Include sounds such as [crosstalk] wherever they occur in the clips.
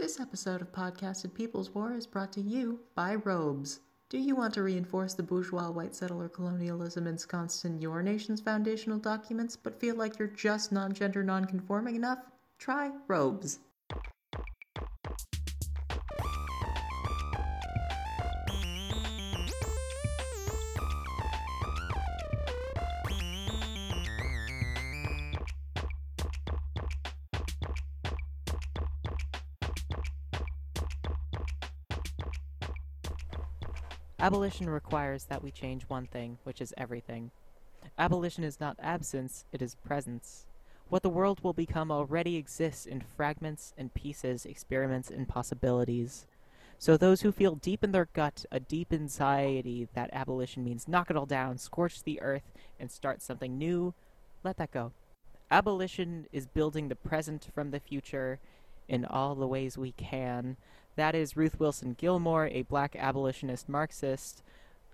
This episode of Podcasted People's War is brought to you by Robes. Do you want to reinforce the bourgeois white settler colonialism ensconced in your nation's foundational documents, but feel like you're just non gender non conforming enough? Try Robes. Abolition requires that we change one thing, which is everything. Abolition is not absence, it is presence. What the world will become already exists in fragments and pieces, experiments and possibilities. So those who feel deep in their gut a deep anxiety that abolition means knock it all down, scorch the earth, and start something new, let that go. Abolition is building the present from the future in all the ways we can. That is Ruth Wilson Gilmore, a black abolitionist Marxist.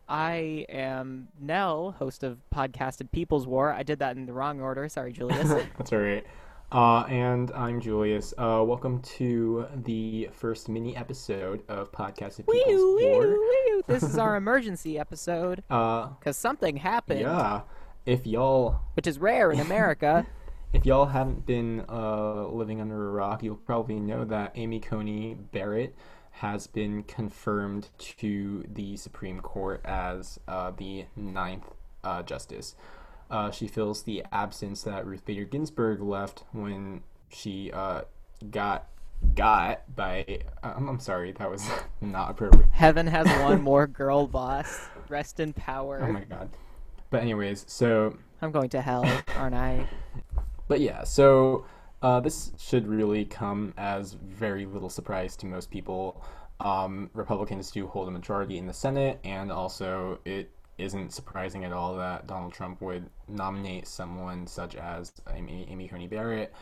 I am Nell, host of podcasted People's War. I did that in the wrong order. Sorry, Julius. [laughs] That's all right. Uh, and I'm Julius. Uh, welcome to the first mini episode of Podcasted People's Wee-oo, War. wee-oo. This is our [laughs] emergency episode Uh, because something happened, yeah. If y'all which is rare in America. [laughs] if y'all haven't been uh, living under a rock, you'll probably know that Amy Coney Barrett has been confirmed to the Supreme Court as uh, the ninth uh, justice. Uh, she fills the absence that Ruth Bader Ginsburg left when she uh, got got by. I'm, I'm sorry, that was [laughs] not appropriate. Heaven has [laughs] one more girl boss. Rest in power. Oh my god. But anyways, so I'm going to hell, aren't I? [laughs] But yeah, so uh, this should really come as very little surprise to most people. Um, Republicans do hold a majority in the Senate, and also it isn't surprising at all that Donald Trump would nominate someone such as Amy, Amy Coney Barrett.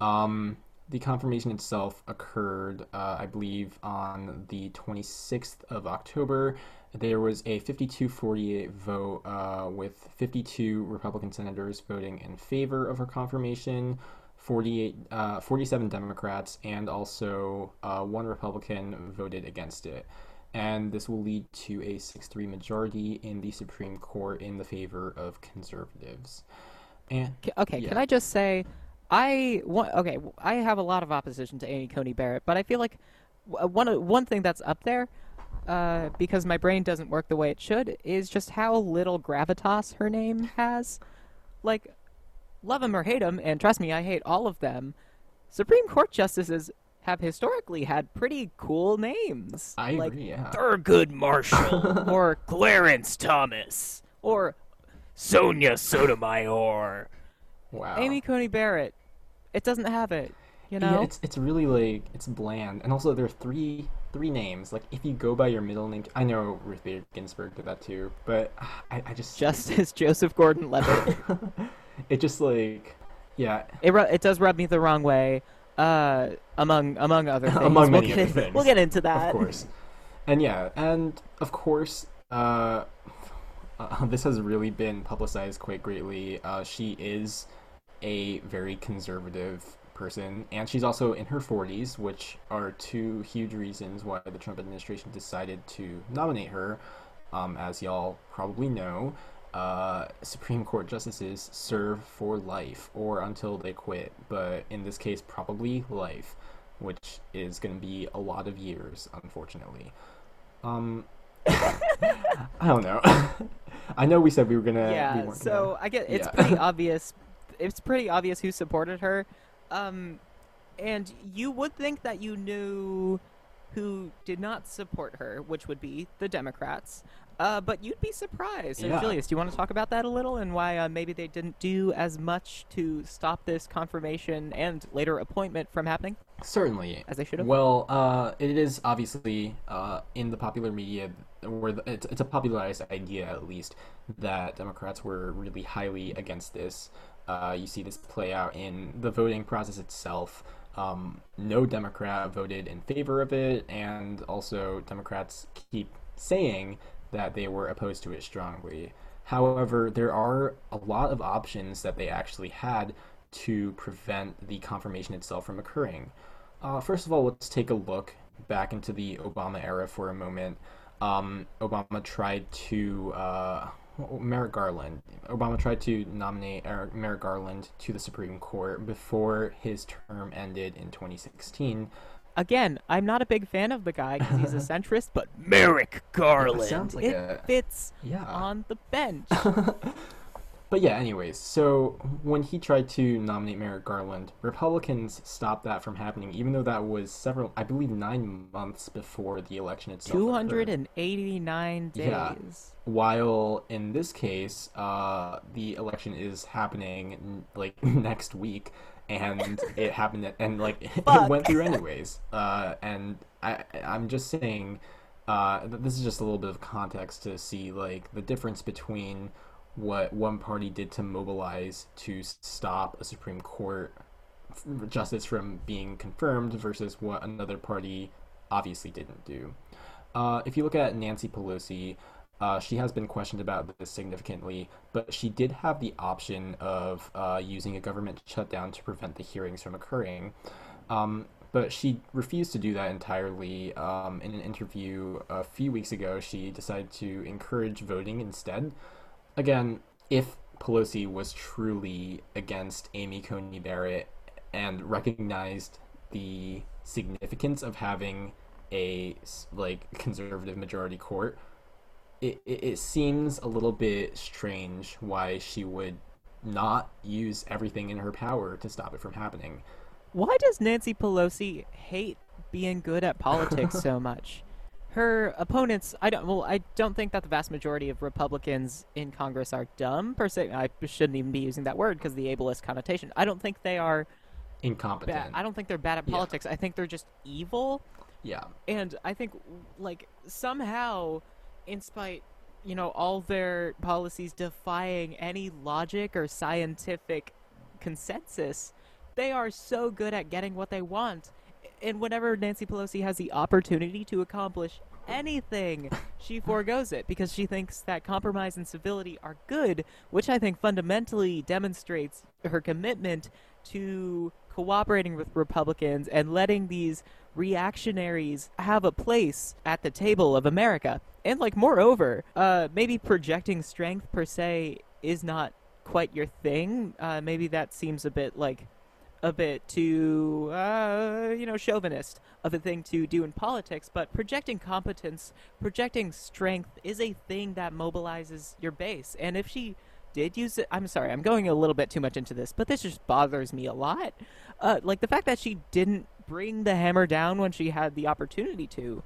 Um, the confirmation itself occurred, uh, I believe, on the 26th of October. There was a 52 48 vote uh, with 52 Republican senators voting in favor of her confirmation, 48, uh, 47 Democrats, and also uh, one Republican voted against it. And this will lead to a 6 3 majority in the Supreme Court in the favor of conservatives. And Okay, can I just say, I wa- okay, I have a lot of opposition to Amy Coney Barrett, but I feel like one one thing that's up there, uh, because my brain doesn't work the way it should, is just how little gravitas her name has. Like, love him or hate him, and trust me, I hate all of them. Supreme Court justices have historically had pretty cool names. I like agree, yeah. Thurgood Marshall [laughs] or Clarence Thomas or Sonia Sotomayor. wow. Amy Coney Barrett. It doesn't have it. You know? Yeah, it's it's really like it's bland, and also there are three three names. Like if you go by your middle name, I know Ruth Bader Ginsburg did that too, but [sighs] I, I just [laughs] Justice Joseph Gordon Levitt. [laughs] it just like yeah it ru- it does rub me the wrong way. Uh, among among other [laughs] things. Among we'll many get other in- things. We'll get into that. of course, and yeah, and of course, uh, uh, this has really been publicized quite greatly. Uh, she is a very conservative person, and she's also in her 40s, which are two huge reasons why the Trump administration decided to nominate her. Um, as y'all probably know, uh, Supreme Court justices serve for life or until they quit, but in this case, probably life, which is going to be a lot of years, unfortunately. Um, [laughs] I don't know. [laughs] I know we said we were gonna. yeah. weren't So gonna- I get it's yeah. pretty [laughs] obvious. It's pretty obvious who supported her. Um, and you would think that you knew who did not support her, which would be the Democrats. Uh, but you'd be surprised. And Julius, do you want to talk about that a little and why uh, maybe they didn't do as much to stop this confirmation and later appointment from happening Certainly. as they should have? Well, uh, it is obviously uh, in the popular media, where the, it's, it's a popularized idea at least that Democrats were really highly against this. Uh, you see this play out in the voting process itself. Um, no Democrat voted in favor of it, and also Democrats keep saying that they were opposed to it strongly. However, there are a lot of options that they actually had to prevent the confirmation itself from occurring. Uh, first of all, let's take a look back into the Obama era for a moment. Um, Obama tried to uh, Merrick Garland. Obama tried to nominate Merrick Garland to the Supreme Court before his term ended in 2016. Again, I'm not a big fan of the guy because he's a [laughs] centrist, but Merrick Garland, like it a- fits Yeah. on the bench. [laughs] But yeah, anyways, so when he tried to nominate Merrick Garland, Republicans stopped that from happening, even though that was several, I believe, nine months before the election itself. occurred. 289 days. Yeah. While in this case, uh, the election is happening like [laughs] next week, and it happened, at, and like [laughs] it went through anyways. Uh, and I, I'm just saying, uh, this is just a little bit of context to see like the difference between what one party did to mobilize to stop a Supreme Court justice from being confirmed versus what another party obviously didn't do. Uh, if you look at Nancy Pelosi, uh, she has been questioned about this significantly, but she did have the option of uh, using a government shutdown to prevent the hearings from occurring. Um, but she refused to do that entirely. Um, in an interview a few weeks ago, she decided to encourage voting instead. Again, if Pelosi was truly against Amy Coney Barrett and recognized the significance of having a like conservative majority court, it, it, it seems a little bit strange why she would not use everything in her power to stop it from happening. Why does Nancy Pelosi hate being good at politics so [laughs] much? Her opponents, I don't. Well, I don't think that the vast majority of Republicans in Congress are dumb per se. I shouldn't even be using that word because the ableist connotation. I don't think they are Incompetent. bad. I don't think they're bad at Yeah. politics. I think they're just evil. yeah. and I think like somehow, in spite, you know, all their policies defying any logic or scientific consensus, they are so good at getting what they want. And whenever Nancy Pelosi has the opportunity to accomplish anything, she [laughs] foregoes it because she thinks that compromise and civility are good, which I think fundamentally demonstrates her commitment to cooperating with Republicans and letting these reactionaries have a place at the table of America. And like moreover, uh maybe projecting strength per se is not quite your thing. Uh maybe that seems a bit like a bit too uh you know chauvinist of a thing to do in politics, but projecting competence, projecting strength is a thing that mobilizes your base. And if she did use it. I'm sorry, I'm going a little bit too much into this, but this just bothers me a lot. Uh, like the fact that she didn't bring the hammer down when she had the opportunity to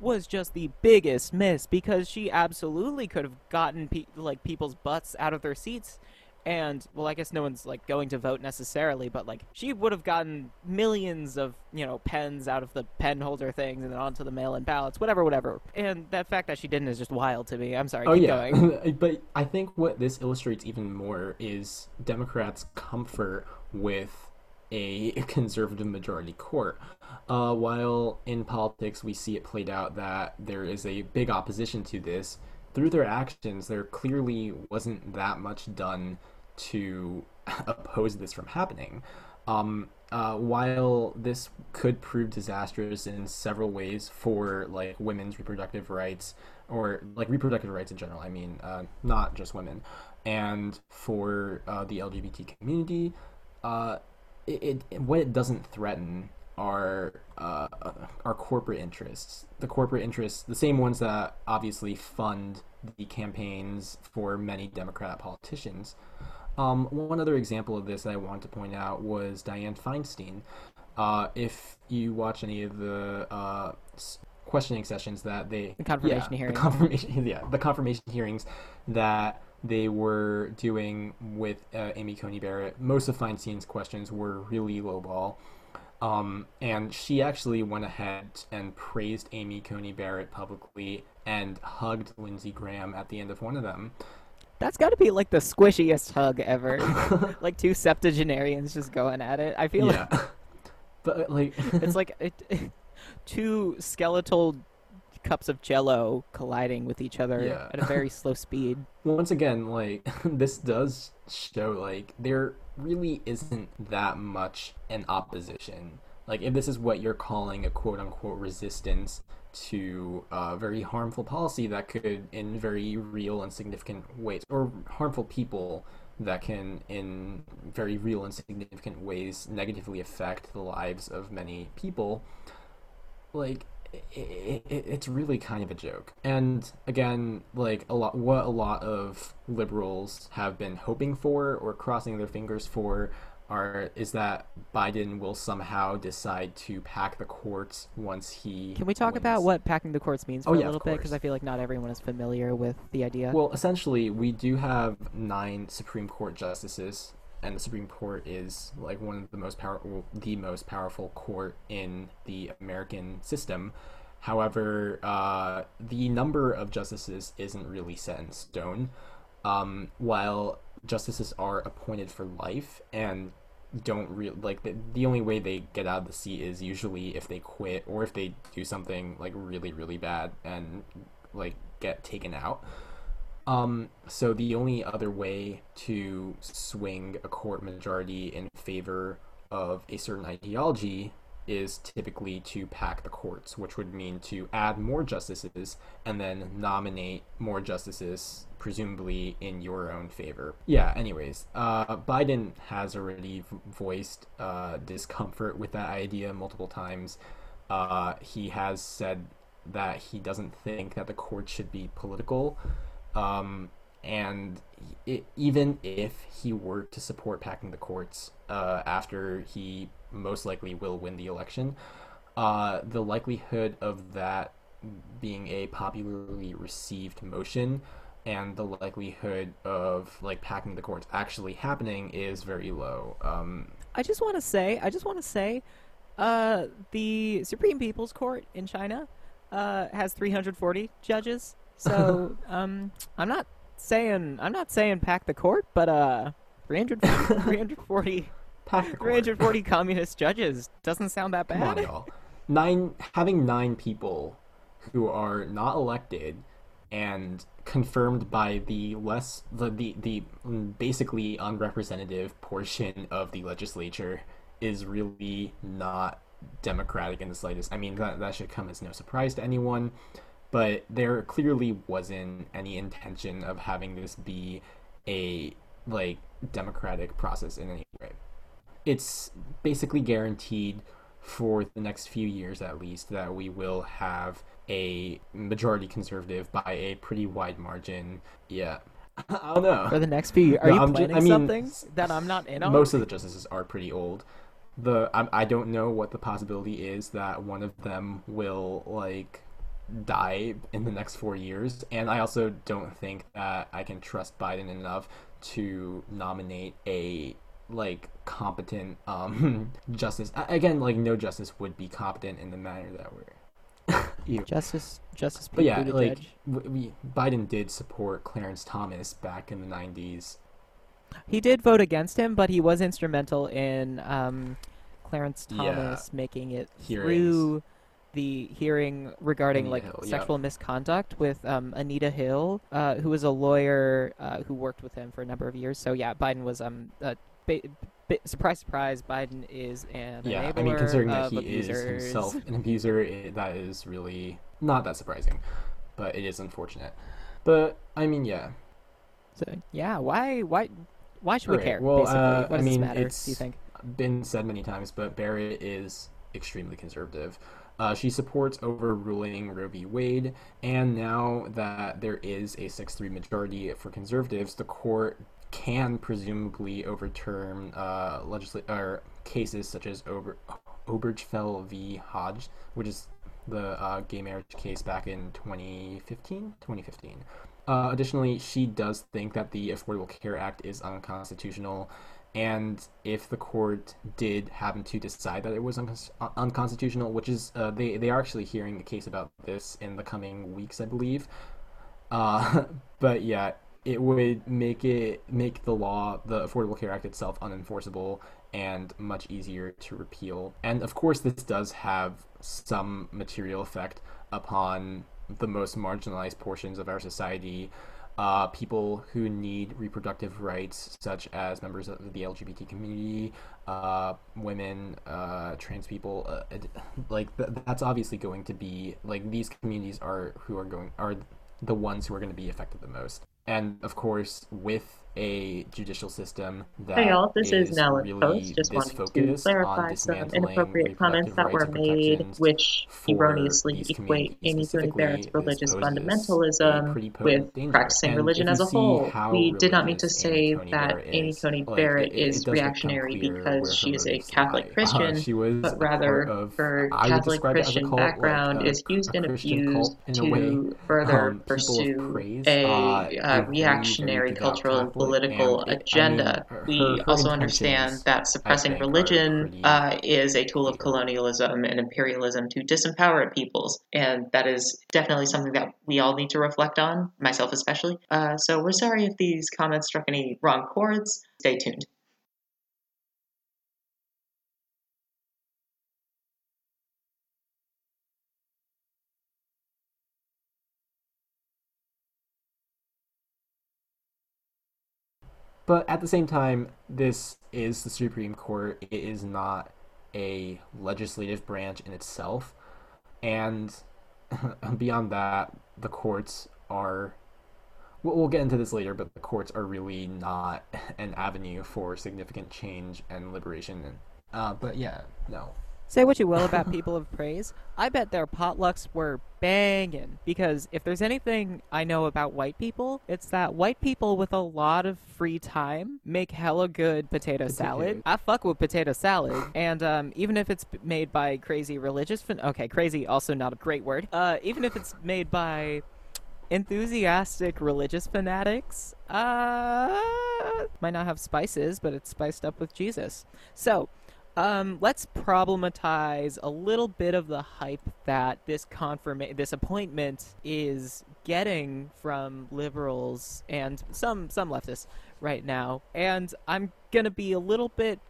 was just the biggest miss because she absolutely could have gotten pe- like people's butts out of their seats and well i guess no one's like going to vote necessarily but like she would have gotten millions of you know pens out of the pen holder things and then onto the mail-in ballots whatever whatever. And that fact that she didn't is just wild to me. I'm sorry. Oh keep yeah, going. [laughs] But I think what this illustrates even more is Democrats' comfort with a [laughs] conservative majority court. Uh, while in politics we see it played out that there is a big opposition to this, through their actions there clearly wasn't that much done to [laughs] oppose this from happening. Um, uh, while this could prove disastrous in several ways for like women's reproductive rights or like reproductive rights in general, I mean, uh, not just women, and for uh, the LGBT community, uh, it, it what it doesn't threaten are uh, are corporate interests. The corporate interests, the same ones that obviously fund the campaigns for many Democrat politicians. Um, one other example of this that I wanted to point out was Dianne Feinstein. Uh, if you watch any of the uh, questioning sessions that they The confirmation yeah, hearings. the confirmation [laughs] yeah the confirmation hearings that they were doing with uh, Amy Coney Barrett, most of Feinstein's questions were really lowball. Um, and she actually went ahead and praised Amy Coney Barrett publicly and hugged Lindsey Graham at the end of one of them. That's got to be like the squishiest hug ever. [laughs] like two septuagenarians just going at it. I feel yeah. [laughs] but like like it's like [laughs] it, two skeletal cups of jello colliding with each other Yeah. at a very slow speed. once again, like this does show like there really isn't that much in opposition like if this is what you're calling a quote unquote resistance to uh, very harmful policy that could, in very real and significant ways, or harmful people that can, in very real and significant ways, negatively affect the lives of many people, like it, it, it's really kind of a joke. And again, like a lot, what a lot of liberals have been hoping for or crossing their fingers for are is that Biden will somehow decide to pack the courts once he. Can we talk wins. about what packing the courts means for Oh, a yeah, of little bit? Because. I feel like not everyone is familiar with the idea. Well, essentially, we do have nine Supreme Court justices, and the Supreme Court is like one of the most powerful, the most powerful court in the American system. However, uh, the number of justices isn't really set in stone. Um, while justices are appointed for life and don't real like the, the only way they get out of the seat is usually if they quit or if they do something like really really bad and like get taken out. Um, so the only other way to swing a court majority in favor of a certain ideology is typically to pack the courts, which would mean to add more justices and then nominate more justices, presumably in your own favor. Yeah, anyways, uh, Biden has already voiced uh, discomfort with that idea multiple times. Uh, he has said that he doesn't think that the court should be political. Um, and it, even if he were to support packing the courts uh, after he most likely will win the election, uh, the likelihood of that being a popularly received motion and the likelihood of like packing the courts actually happening is very low. Um, I just want to say, I just want to say, uh, the Supreme People's Court in China uh, has 340 judges. So [laughs] um, I'm not saying I'm not saying pack the court, but uh, 340, [laughs] 340, pack the court. 340 [laughs] communist judges doesn't sound that Come on, bad. Nine having nine people who are not elected and confirmed by the less the the, the mm, basically unrepresentative portion of the legislature is really not democratic in the slightest. I mean that that should come as no surprise to anyone, but there clearly wasn't any intention of having this be a like democratic process in any way it's basically guaranteed for the next few years at least that we will have a majority conservative by a pretty wide margin. Yeah. [laughs] I don't know. For the next few, years. are No, you I'm planning I mean, something that I'm not in on? Most of the justices are pretty old. The I, I don't know what the possibility is that one of them will like die in the next four years, and I also don't think that I can trust Biden enough to nominate a like competent um [laughs] justice. Again, like no justice would be competent in the manner that we're. [laughs] Ew. Justice, Justice But yeah, Buttigieg. like w- we, Biden did support Clarence Thomas back in the '90s. He did vote against him, but he was instrumental in um, Clarence Yeah. Thomas making it Hearings. through the hearing regarding Anita like Hill, yeah. sexual misconduct with um, Anita Hill, uh, who was a lawyer uh, who worked with him for a number of years. So yeah, Biden was um, uh, ba- ba- surprise, surprise, Biden is an Yeah, I mean, considering that he abusers. is himself an abuser, it, that is really not that surprising, but it is unfortunate. But I mean, yeah, So, yeah, why, why, why should we care? well, basically, uh, what I mean, matter? it's- Do you think? been said many times, but Barrett is extremely conservative. Uh, she supports overruling Roe v. Wade, and now that there is a 6 3 majority for conservatives, the court can presumably overturn uh, legisla- or cases such as Ober- Obergefell v. Hodge, which is the uh, gay marriage case back in 2015. 2015. Uh, additionally, she does think that the Affordable Care Act is unconstitutional, and if the court did happen to decide that it was uncon- unconstitutional, which is uh, they they are actually hearing a case about this in the coming weeks, I believe. Uh, [laughs] but yeah, it would make it make the law, the Affordable Care Act itself, unenforceable and much easier to repeal. And of course, this does have some material effect upon the most marginalized portions of our society. uh, people who need reproductive rights, such as members of the LGBT community, uh, women, uh, trans people, uh, like th- that's obviously going to be like these communities are who are going are the ones who are going to be affected the most. And of course, with a judicial system that Hey y'all, this is is Nell really Post. Just wanted to clarify some inappropriate comments that were made, which erroneously equate Amy Coney Barrett's religious fundamentalism with practicing religion as a whole. We did not mean to say Amy Coney that Barrett Amy Coney like, Barrett it- it is reactionary because she is a Catholic lie. Uh, Christian, she was but rather of, her Catholic describe it as a Christian cult, like background a- is used and abused in a way. to further Um, pursue a uh, uh, reactionary cultural political and I mean, agenda. we also understand that suppressing religion uh, is a tool of colonialism and imperialism to disempower peoples, and that is definitely something that we all need to reflect on, myself especially. Uh, so we're sorry if these comments struck any wrong chords. Stay tuned. But at the same time, this is the Supreme Court. It is not a legislative branch in itself. And [laughs] beyond that, the courts are. We'll get into this later, but the courts are really not [laughs] an avenue for significant change and liberation. Uh, but yeah, no. Say what you will about [laughs] people of praise. I bet their potlucks were banging because if there's anything I know about white people, it's that white people with a lot of free time make hella good potato salad. I fuck with potato salad, and um, even if it's made by crazy religious, fan- okay, crazy also not a great word. Uh, even if it's made by enthusiastic religious fanatics, uh, might not have spices, but it's spiced up with Jesus. So. Um, let's problematize a little bit of the hype that this confirma- this appointment is getting from liberals and some some leftists right now. And I'm gonna be a little bit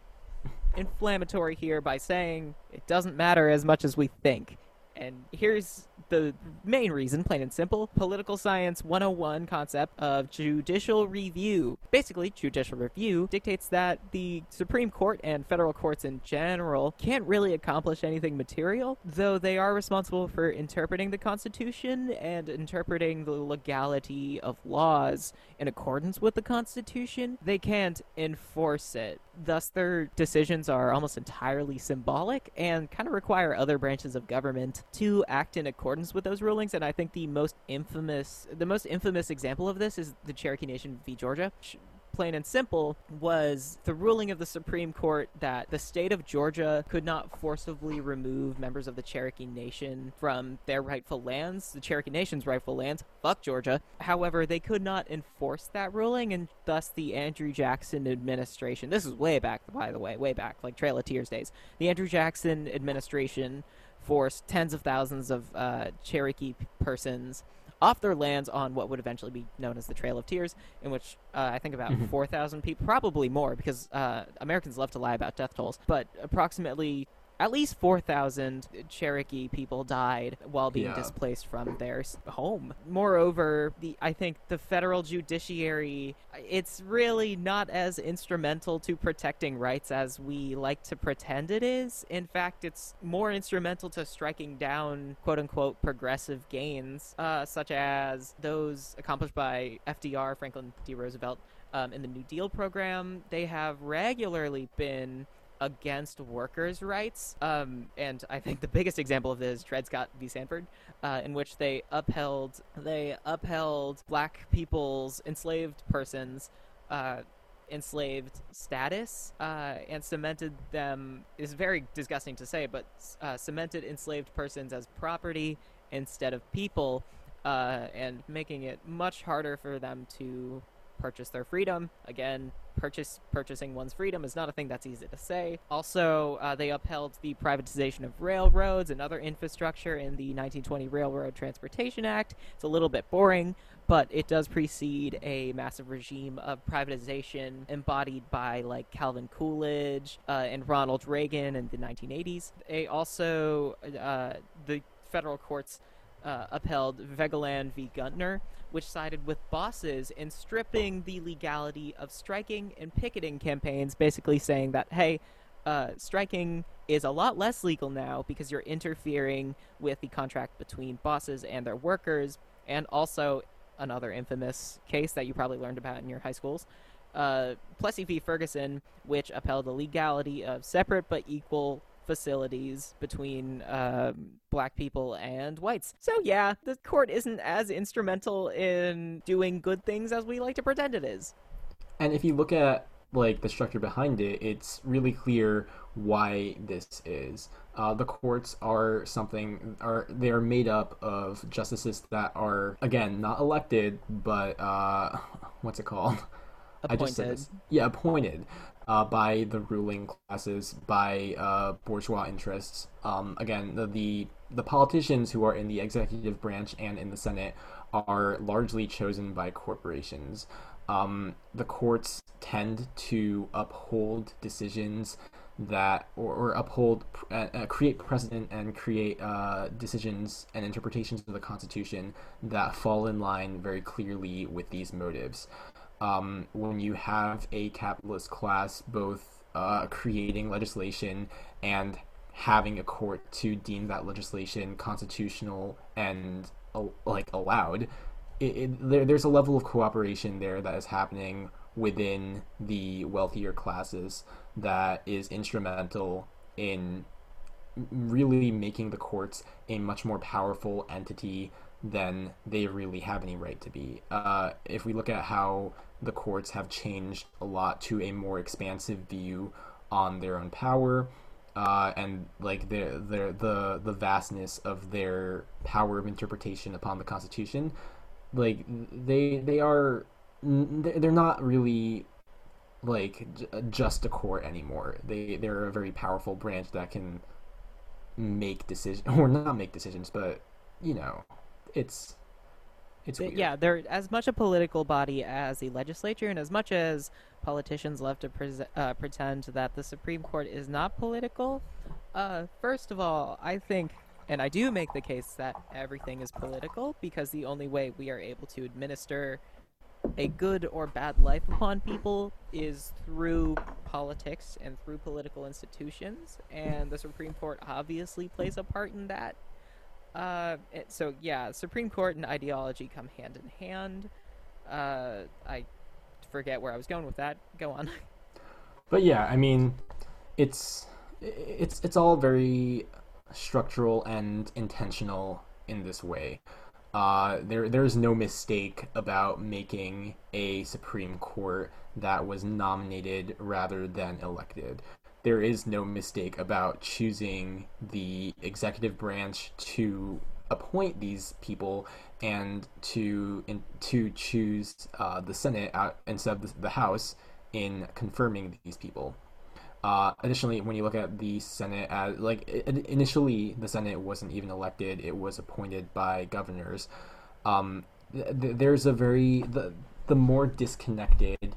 inflammatory here by saying it doesn't matter as much as we think. And here's the main reason, plain and simple political science 101 concept of judicial review. Basically, judicial review dictates that the Supreme Court and federal courts in general can't really accomplish anything material, though they are responsible for interpreting the Constitution and interpreting the legality of laws in accordance with the Constitution. They can't enforce it. Thus, their decisions are almost entirely symbolic and kind of require other branches of government to act in accordance with those rulings. And I think the most infamous, the most infamous example of this is the Cherokee Nation v. Georgia. Plain and simple was the ruling of the Supreme Court that the state of Georgia could not forcibly remove members of the Cherokee Nation from their rightful lands, the Cherokee Nation's rightful lands. Fuck Georgia. However, they could not enforce that ruling, and thus the Andrew Jackson administration. This is way back, by the way, way back, like Trail of Tears days. The Andrew Jackson administration forced tens of thousands of uh, Cherokee persons off their lands on what would eventually be known as the Trail of Tears, in which uh, I think about Mhm. 4,000 people, probably more, because uh, Americans love to lie about death tolls, but approximately at least 4,000 Cherokee people died while being Yeah. displaced from their home. Moreover, the I think the federal judiciary it's really not as instrumental to protecting rights as we like to pretend it is. In fact, it's more instrumental to striking down quote unquote progressive gains, uh, such as those accomplished by FDR, Franklin D. Roosevelt, um, in the New Deal program. They have regularly been against workers' rights. Um, and I think the biggest example of this is Dred Scott v. Sandford, uh, in which they upheld they upheld black people's enslaved persons. Uh, enslaved status uh, and cemented them is very disgusting to say but uh, cemented enslaved persons as property instead of people uh, and making it much harder for them to purchase their freedom. Again, purchase purchasing one's freedom is not a thing that's easy to say. Also, uh, they upheld the privatization of railroads and other infrastructure in the 1920 Railroad Transportation Act. It's a little bit boring, but it does precede a massive regime of privatization embodied by like Calvin Coolidge uh, and Ronald Reagan in the 1980s. They also uh, the federal courts uh, upheld Vegelahn v. Guntner, which sided with bosses in stripping the legality of striking and picketing campaigns, basically saying that, hey, uh, striking is a lot less legal now because you're interfering with the contract between bosses and their workers, and also another infamous case that you probably learned about in your high schools. Uh, Plessy v. Ferguson, which upheld the legality of separate but equal facilities between um, black people and whites. So, yeah, the court isn't as instrumental in doing good things as we like to pretend it is. And if you look at like the structure behind it, it's really clear why this is. Uh, the courts are something are they are made up of justices that are again not elected, but uh, [laughs] what's it called? Appointed. I just said this. Yeah, appointed uh, by the ruling classes, by uh, bourgeois interests. Um, again, the, the the politicians who are in the executive branch and in the Senate are largely chosen by corporations. Um, the courts tend to uphold decisions that or, or uphold uh, uh, create precedent and create uh, decisions and interpretations of the constitution that fall in line very clearly with these motives um, when you have a capitalist class both uh, creating legislation and having a court to deem that legislation constitutional and like allowed it, it, there, there's a level of cooperation there that is happening within the wealthier classes that is instrumental in really making the courts a much more powerful entity than they really have any right to be. Uh, if we look at how the courts have changed a lot to a more expansive view on their own power, uh, and like the the the the vastness of their power of interpretation upon the Constitution, like they they are they're not really like just a court anymore. They they're a very powerful branch that can make decisions [laughs] or not make decisions, but you know, it's it's They- yeah, they're as much a political body as the legislature, and as much as politicians love to pres uh, pretend that the Supreme Court is not political. Uh, first of all, I think, and I do make the case that everything is political because the only way we are able to administer a good or bad life upon people is through politics and through political institutions, and the Supreme Court obviously plays a part in that. Uh, so yeah, Supreme Court and ideology come hand in hand. Uh, I forget where I was going with that. Go on. [laughs] But yeah, I mean, it's it's it's all very structural and intentional in this way. Uh, there there's no mistake about making a Supreme Court that was nominated rather than elected. There is no mistake about choosing the executive branch to appoint these people and to in, to choose uh, the Senate out instead of the, House in confirming these people. Uh, additionally, when you look at the Senate, as like i- i- initially the Senate wasn't even elected; it was appointed by governors. Um, th- there's a very the the more disconnected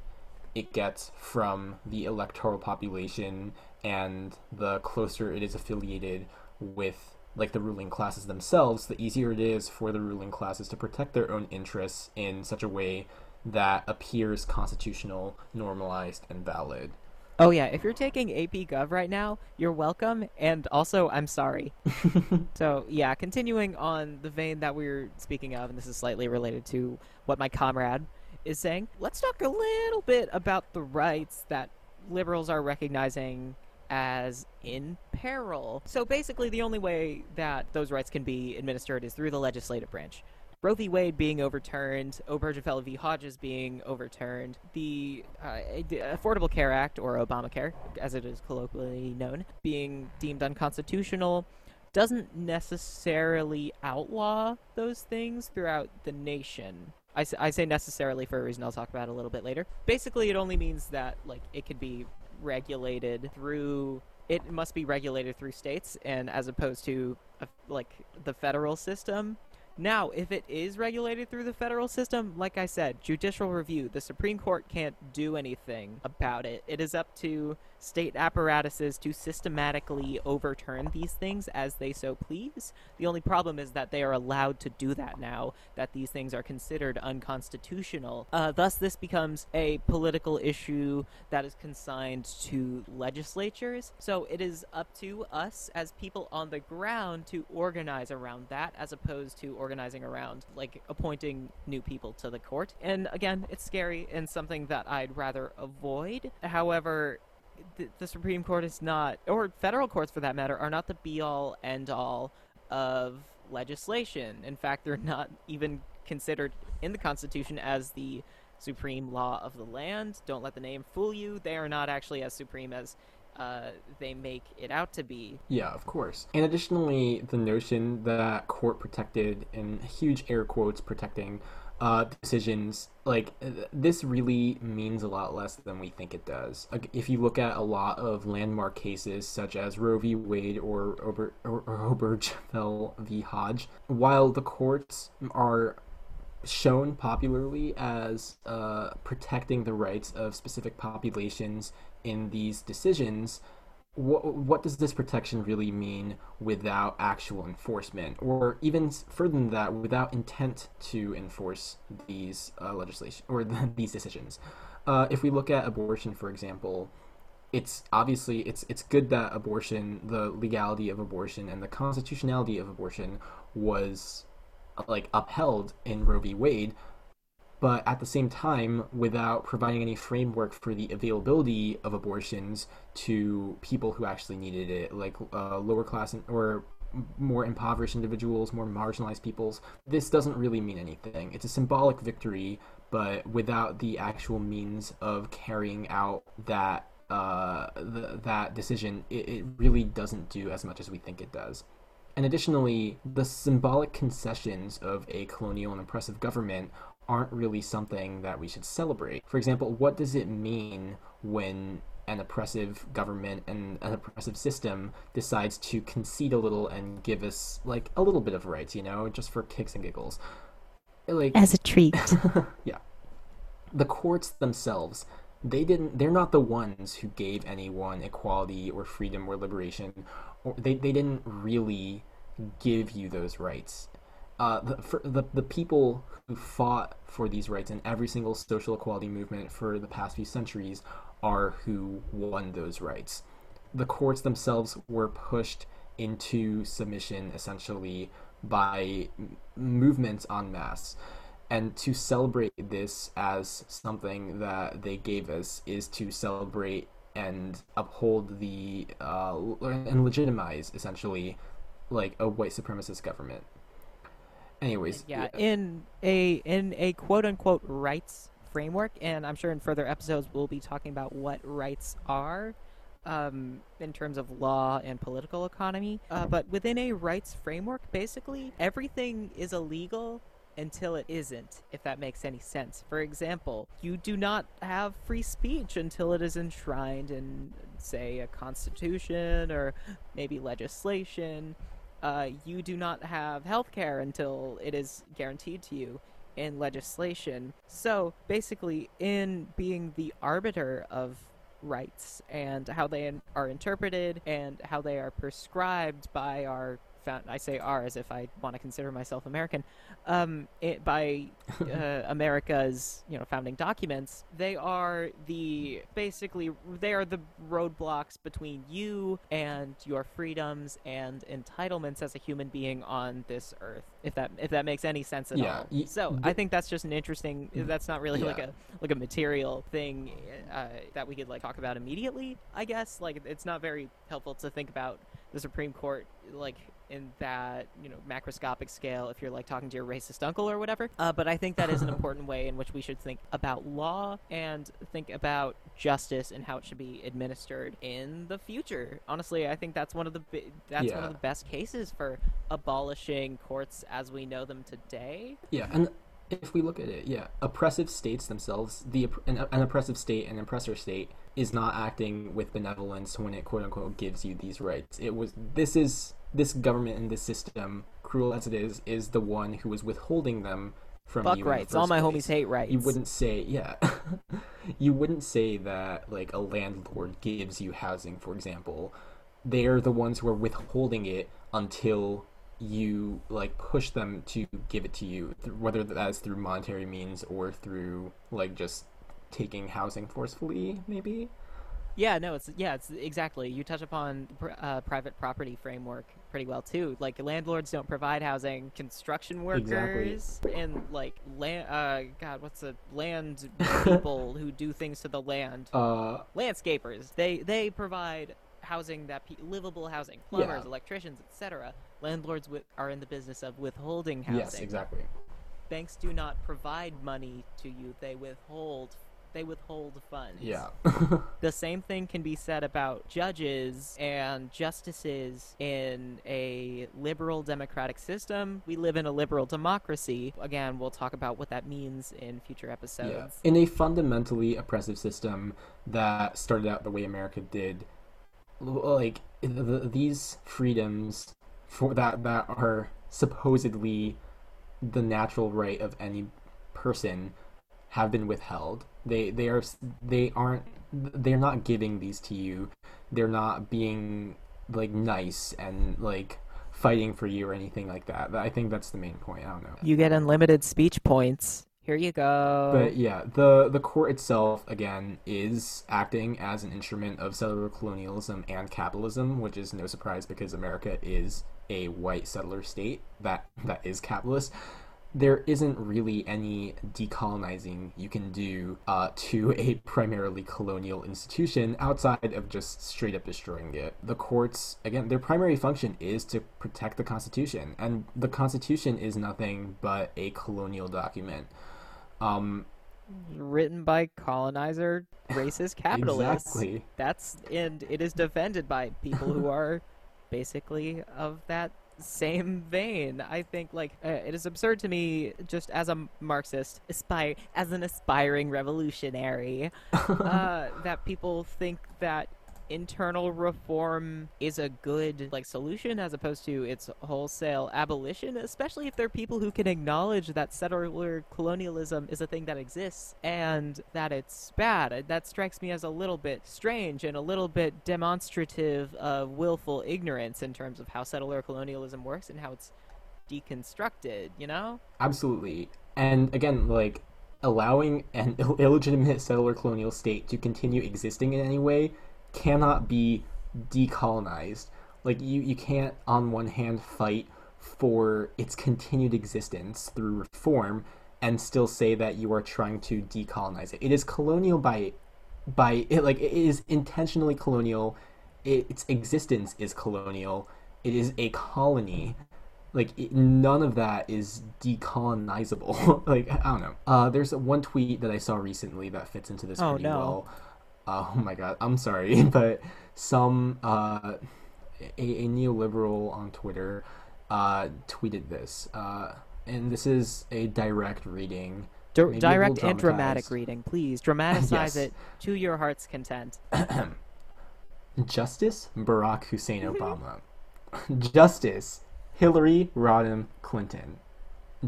it gets from the electoral population and the closer it is affiliated with like the ruling classes themselves, the easier it is for the ruling classes to protect their own interests in such a way that appears constitutional, normalized, and valid. Oh yeah, if you're taking AP Gov right now, you're welcome, and also I'm sorry. [laughs] so yeah, continuing on the vein that we were speaking of, and this is slightly related to what my comrade is saying. Let's talk a little bit about the rights that liberals are recognizing as in peril. So basically, the only way that those rights can be administered is through the legislative branch. Roe v. Wade being overturned, Obergefell v. Hodges being overturned, the uh, the Affordable Care Act, or Obamacare, as it is colloquially known, being deemed unconstitutional, doesn't necessarily outlaw those things throughout the nation. I, I say necessarily for a reason I'll talk about a little bit later. Basically, it only means that like it could be regulated through. It must be regulated through states, and as opposed to uh, like the federal system, Now, if it is regulated through the federal system, like I said, judicial review, the Supreme Court can't do anything about it. It is up to state apparatuses to systematically overturn these things as they so please. The only problem is that they are allowed to do that now, that these things are considered unconstitutional. Uh, thus, this becomes a political issue that is consigned to legislatures. So it is up to us as people on the ground to organize around that as opposed to organizing around like appointing new people to the court. And again, it's scary and something that I'd rather avoid. However, the, the Supreme Court is not, or federal courts for that matter, are not the be all end all of legislation. In fact, they're not even considered in the Constitution as the supreme law of the land. Don't let the name fool you. They are not actually as supreme as uh, they make it out to be. Yeah, of course. And additionally, the notion that court protected, in huge air quotes, protecting uh, decisions, like this really means a lot less than we think it does. If you look at a lot of landmark cases such as Roe v. Wade or Obergefell [laughs] v. Hodge, while the courts are shown popularly as uh, protecting the rights of specific populations in these decisions, what, what does this protection really mean without actual enforcement, or even further than that, without intent to enforce these uh, legislation or the, [laughs] these decisions? Uh, if we look at abortion, for example, it's obviously it's it's good that abortion, the legality of abortion and the constitutionality of abortion was like upheld in Roe v. Wade, but at the same time, without providing any framework for the availability of abortions to people who actually needed it, like uh, lower class or more impoverished individuals, more marginalized peoples, this doesn't really mean anything. It's a symbolic victory, but without the actual means of carrying out that uh, the, that decision, it, it really doesn't do as much as we think it does. And additionally, the symbolic concessions of a colonial and oppressive government aren't really something that we should celebrate. For example, what does it mean when an oppressive government and an oppressive system decides to concede a little and give us like a little bit of rights, you know, just for kicks and giggles? Like as a treat. [laughs] yeah. The courts themselves they didn't they're not the ones who gave anyone equality or freedom or liberation or they, they didn't really give you those rights uh, the, the, the people who fought for these rights in every single social equality movement for the past few centuries are who won those rights. The courts themselves were pushed into submission essentially by movements en masse and to celebrate this as something that they gave us is to celebrate and uphold the uh, and legitimize essentially like a white supremacist government anyways yeah, yeah, in a in a quote unquote rights framework and i'm sure in further episodes we'll be talking about what rights are um, in terms of law and political economy uh, but within a rights framework basically everything is illegal until it isn't, if that makes any sense. For example, you do not have free speech until it is enshrined in, say, a constitution or maybe legislation. Uh, you do not have health care until it is guaranteed to you in legislation. So, basically, in being the arbiter of rights and how they are interpreted and how they are prescribed by our found I say are as if I want to consider myself American, um, it, by [laughs] uh, America's you know founding documents, they are the basically they are the roadblocks between you and your freedoms and entitlements as a human being on this earth. If that if that makes any sense at yeah, all. Y- so I think that's just an interesting. That's not really yeah. like a like a material thing uh, that we could like talk about immediately. I guess like it's not very helpful to think about the Supreme Court like in that you know macroscopic scale if you're like talking to your racist uncle or whatever uh, but i think that is an [laughs] important way in which we should think about law and think about justice and how it should be administered in the future honestly i think that's one of the that's yeah. one of the best cases for abolishing courts as we know them today yeah and if we look at it, yeah, oppressive states themselves, the an, an, oppressive state, an oppressor state, is not acting with benevolence when it quote unquote gives you these rights. It was this is this government and this system cruel as it is, is the one who is withholding them from Fuck you. rights. All my place. homies hate rights. You wouldn't say, yeah. [laughs] you wouldn't say that like a landlord gives you housing, for example. They're the ones who are withholding it until you like push them to give it to you, whether that's through monetary means or through like just taking housing forcefully, maybe. Yeah, no, it's yeah, it's exactly. You touch upon pr- uh, private property framework pretty well too. Like landlords don't provide housing, construction workers and like land. Uh, God, what's the land people [laughs] who do things to the land? Uh, Landscapers. They they provide housing that pe- livable housing. Plumbers, Yeah. electricians, etc. Landlords are in the business of withholding housing. yes, exactly. Banks do not provide money to you. They withhold. They withhold funds. Yeah. [laughs] The same thing can be said about judges and justices in a liberal democratic system. We live in a liberal democracy. Again, we'll talk about what that means in future episodes. Yeah. In a fundamentally oppressive system that started out the way America did, like the, the, these freedoms for that that are supposedly the natural right of any person have been withheld. They they are they aren't they're not giving these to you. They're not being like nice and like fighting for you or anything like that. I think that's the main point. I don't know. You get unlimited speech points. Here you go. But yeah, the the court itself again is acting as an instrument of settler colonialism and capitalism, which is no surprise because America is a white settler state that that is capitalist. There isn't really any decolonizing you can do uh, to a primarily colonial institution outside of just straight up destroying it. The courts, again, their primary function is to protect the Constitution, and the Constitution is nothing but a colonial document. Um, written by colonizer racist [laughs] capitalists. Exactly. That's and it is defended by people who are basically of that same vein. I think like uh, it is absurd to me just as a Marxist, aspire as an aspiring revolutionary, [laughs] uh, that people think that internal reform is a good like solution as opposed to its wholesale abolition especially if there are people who can acknowledge that settler colonialism is a thing that exists and that it's bad that strikes me as a little bit strange and a little bit demonstrative of willful ignorance in terms of how settler colonialism works and how it's deconstructed you know Absolutely. And again, like allowing an Ill- illegitimate settler colonial state to continue existing in any way cannot be decolonized. Like you, you can't on one hand fight for its continued existence through reform and still say that you are trying to decolonize it. It is colonial by by it like it is intentionally colonial. It, its existence is colonial. It is a colony like it, none of that is decolonizable [laughs] like i don't know uh there's one tweet that i saw recently that fits into this Oh, pretty no. well oh my god i'm sorry [laughs] but some uh a, a neoliberal on twitter uh tweeted this uh and this is a direct reading Di- direct and dramatic reading please [laughs] dramatize Yes. it to your heart's content [clears throat] Justice Barack Hussein Obama. [laughs] Justice Hillary Rodham Clinton.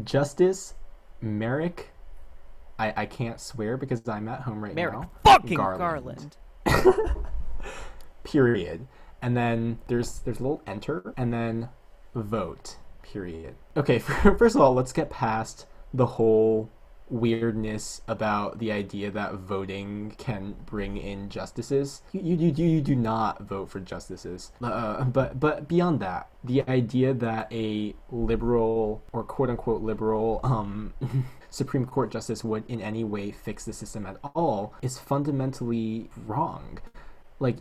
Justice Merrick. I, I can't swear because I'm at home right merrick now. fucking Garland. garland. [laughs] Period. And then there's there's a little enter and then vote. Period. Okay, [laughs] first of all, let's get past the whole weirdness about the idea that voting can bring in justices. You you, you, you do not vote for justices. Uh, but but beyond that, the idea that a liberal or quote unquote liberal um, [laughs] Supreme Court justice would in any way fix the system at all is fundamentally wrong like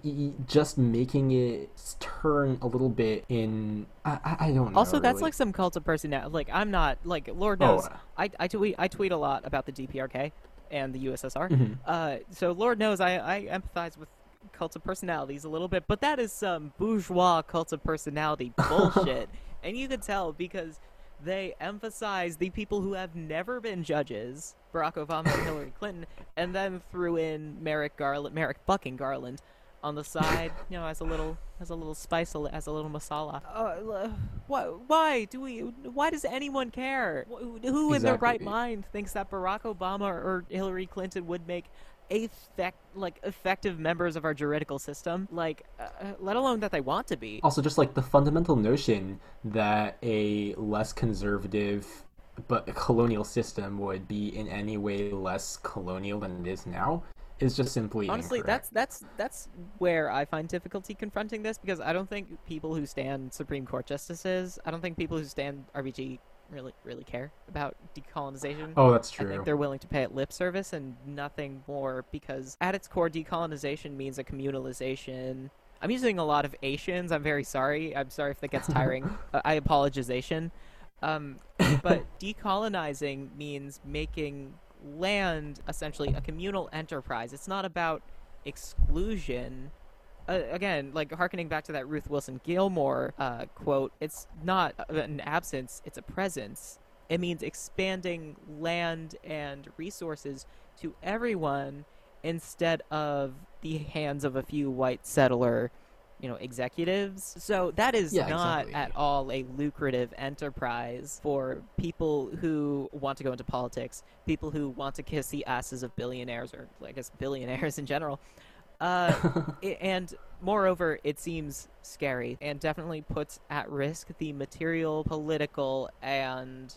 just making it turn a little bit in I, I- don't know. Also, that's really. like some cult of personality. Like, I'm not like Lord Oh, knows. uh, I, I tweet I tweet a lot about the DPRK and the USSR. Mhm. Uh, so Lord knows I, I empathize with cult of personalities a little bit, but that is some bourgeois cult of personality [laughs] bullshit, and you can tell because they emphasize the people who have never been judges, Barack Obama and Hillary Clinton, and then threw in Merrick Garland, Merrick fucking Garland. on the side, you know, as a little as a little spice, as a little masala. Uh, why, why do we? Why does anyone care? Who exactly. in their right mind thinks that Barack Obama or Hillary Clinton would make effect like effective members of our juridical system like uh, let alone that they want to be also just like the fundamental notion that a less conservative but colonial system would be in any way less colonial than it is now is just simply honestly incorrect. that's that's that's where I find difficulty confronting this because I don't think people who stand Supreme Court justices, I don't think people who stand RBG really really care about decolonization. Oh, that's true. I think they're willing to pay it lip service and nothing more because at its core, decolonization means a communalization. I'm using a lot of Asians. I'm very sorry. I'm sorry if that gets tiring. [laughs] uh, I apologization. Um, [laughs] but decolonizing means making land essentially a communal enterprise. It's not about exclusion. Uh, again, like harkening back to that Ruth Wilson Gilmore uh, quote, it's not an absence, it's a presence. It means expanding land and resources to everyone instead of the hands of a few white settler you know executives so that is yeah, not exactly. at all a lucrative enterprise for people who want to go into politics people who want to kiss the asses of billionaires or i guess billionaires in general uh, [laughs] and moreover it seems scary and definitely puts at risk the material political and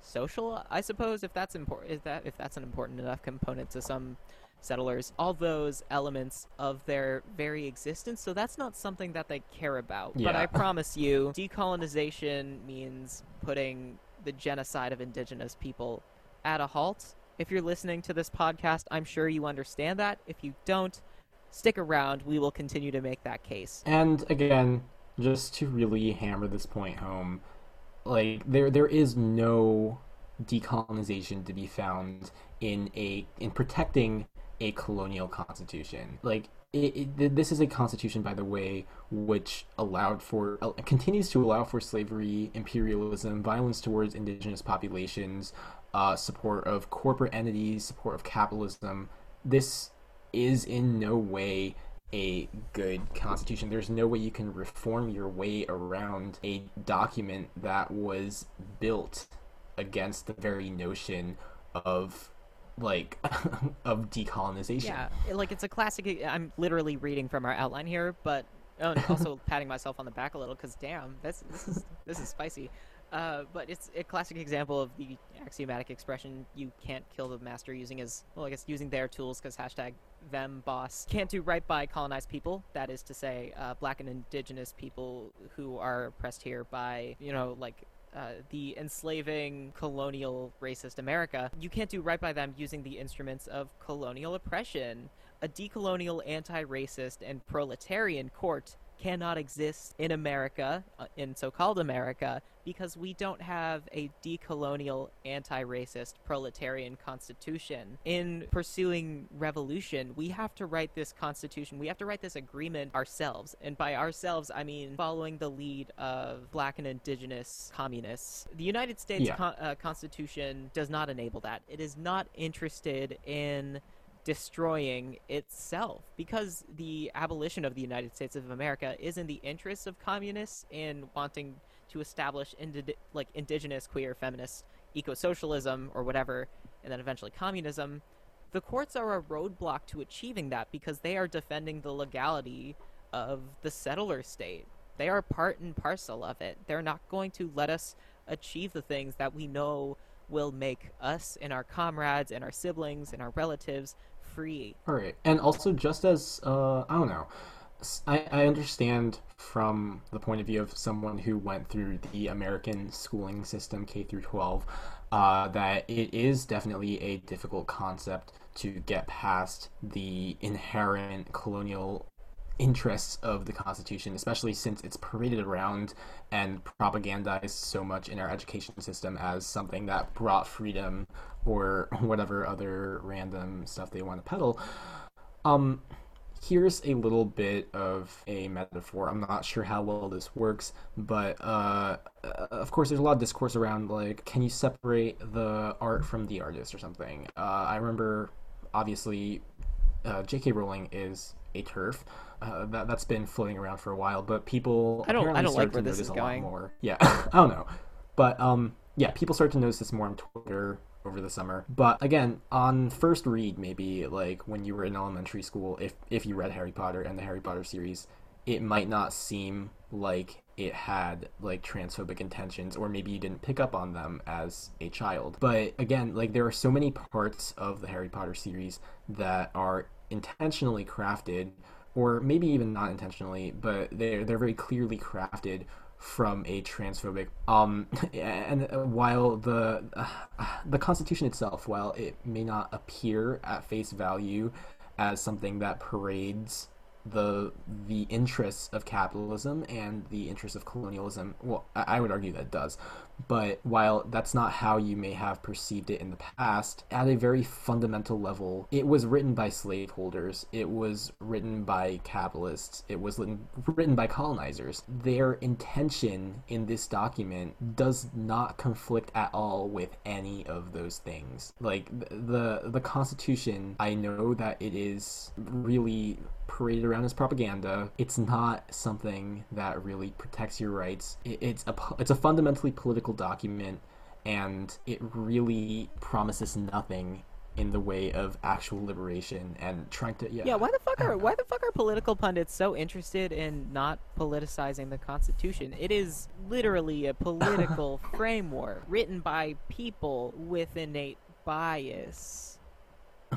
social i suppose if that's important if that if that's an important enough component to some settlers, all those elements of their very existence. So that's not something that they care about. Yeah. But I [laughs] promise you, decolonization means putting the genocide of indigenous people at a halt. If you're listening to this podcast, I'm sure you understand that. If you don't, stick around. We will continue to make that case. And again, just to really hammer this point home, like there there is no decolonization to be found in a in protecting a colonial constitution. Like it, it, this is a constitution, by the way, which allowed for uh, continues to allow for slavery, imperialism, violence towards indigenous populations, uh, support of corporate entities, support of capitalism. This is in no way a good constitution. There's no way you can reform your way around a document that was built against the very notion of like [laughs] of decolonization. Yeah, like it's a classic. I'm literally reading from our outline here, but oh, also [laughs] patting myself on the back a little because damn, this this is this is spicy. Uh, but it's a classic example of the axiomatic expression "you can't kill the master" using as well, I guess using their tools because hashtag them boss can't do right by colonized people. That is to say, uh, black and indigenous people who are oppressed here by you know like uh, the enslaving colonial racist America, you can't do right by them using the instruments of colonial oppression. A decolonial, anti racist, and proletarian court cannot exist in America, uh, in so called America, because we don't have a decolonial, anti racist, proletarian constitution. In pursuing revolution, we have to write this constitution, we have to write this agreement ourselves. And by ourselves, I mean following the lead of black and indigenous communists. The United States yeah. con- uh, Constitution does not enable that. It is not interested in destroying itself because the abolition of the United States of America is in the interests of communists in wanting to establish indi- like indigenous queer feminist eco-socialism or whatever and then eventually communism. The courts are a roadblock to achieving that because they are defending the legality of the settler state. They are part and parcel of it. They're not going to let us achieve the things that we know will make us and our comrades and our siblings and our relatives free. All right, and also just as uh, I don't know, I, I understand from the point of view of someone who went through the American schooling system K through 12 uh, that it is definitely a difficult concept to get past the inherent colonial interests of the Constitution, especially since it's paraded around and propagandized so much in our education system as something that brought freedom or [laughs] whatever other random stuff they want to peddle. Um, here's a little bit of a metaphor. I'm not sure how well this works, but uh, of course, there's a lot of discourse around like, can you separate the art from the artist or something? Uh, I remember, obviously, uh, J.K. Rowling is a turf. Uh, that that's been floating around for a while, but people I don't- I don't like where this notice is a going. lot more. Yeah, [laughs] I don't know, but um, yeah, people start to notice this more on Twitter over the summer. But again, on first read, maybe like when you were in elementary school, if if you read Harry Potter and the Harry Potter series, it might not seem like it had like transphobic intentions or maybe you didn't pick up on them as a child but again like there are so many parts of the harry potter series that are intentionally crafted or maybe even not intentionally but they're they're very clearly crafted from a transphobic um [laughs] and while the uh, the constitution itself while it may not appear at face value as something that parades the the interests of capitalism and the interests of colonialism. Well, I I would argue that does, but while that's not how you may have perceived it in the past, at a very fundamental level, it was written by slaveholders. It was written by capitalists. It was written, by colonizers. Their intention in this document does not conflict at all with any of those things. Like the the Constitution, I know that it is really paraded around as propaganda. It's not something that really protects your rights. It, it's a it's a fundamentally political document, and it really promises nothing in the way of actual liberation and trying to yeah Yeah, why the fuck are [laughs] why the fuck are political pundits so interested in not politicizing the Constitution? It is literally a political [laughs] framework written by people with innate bias.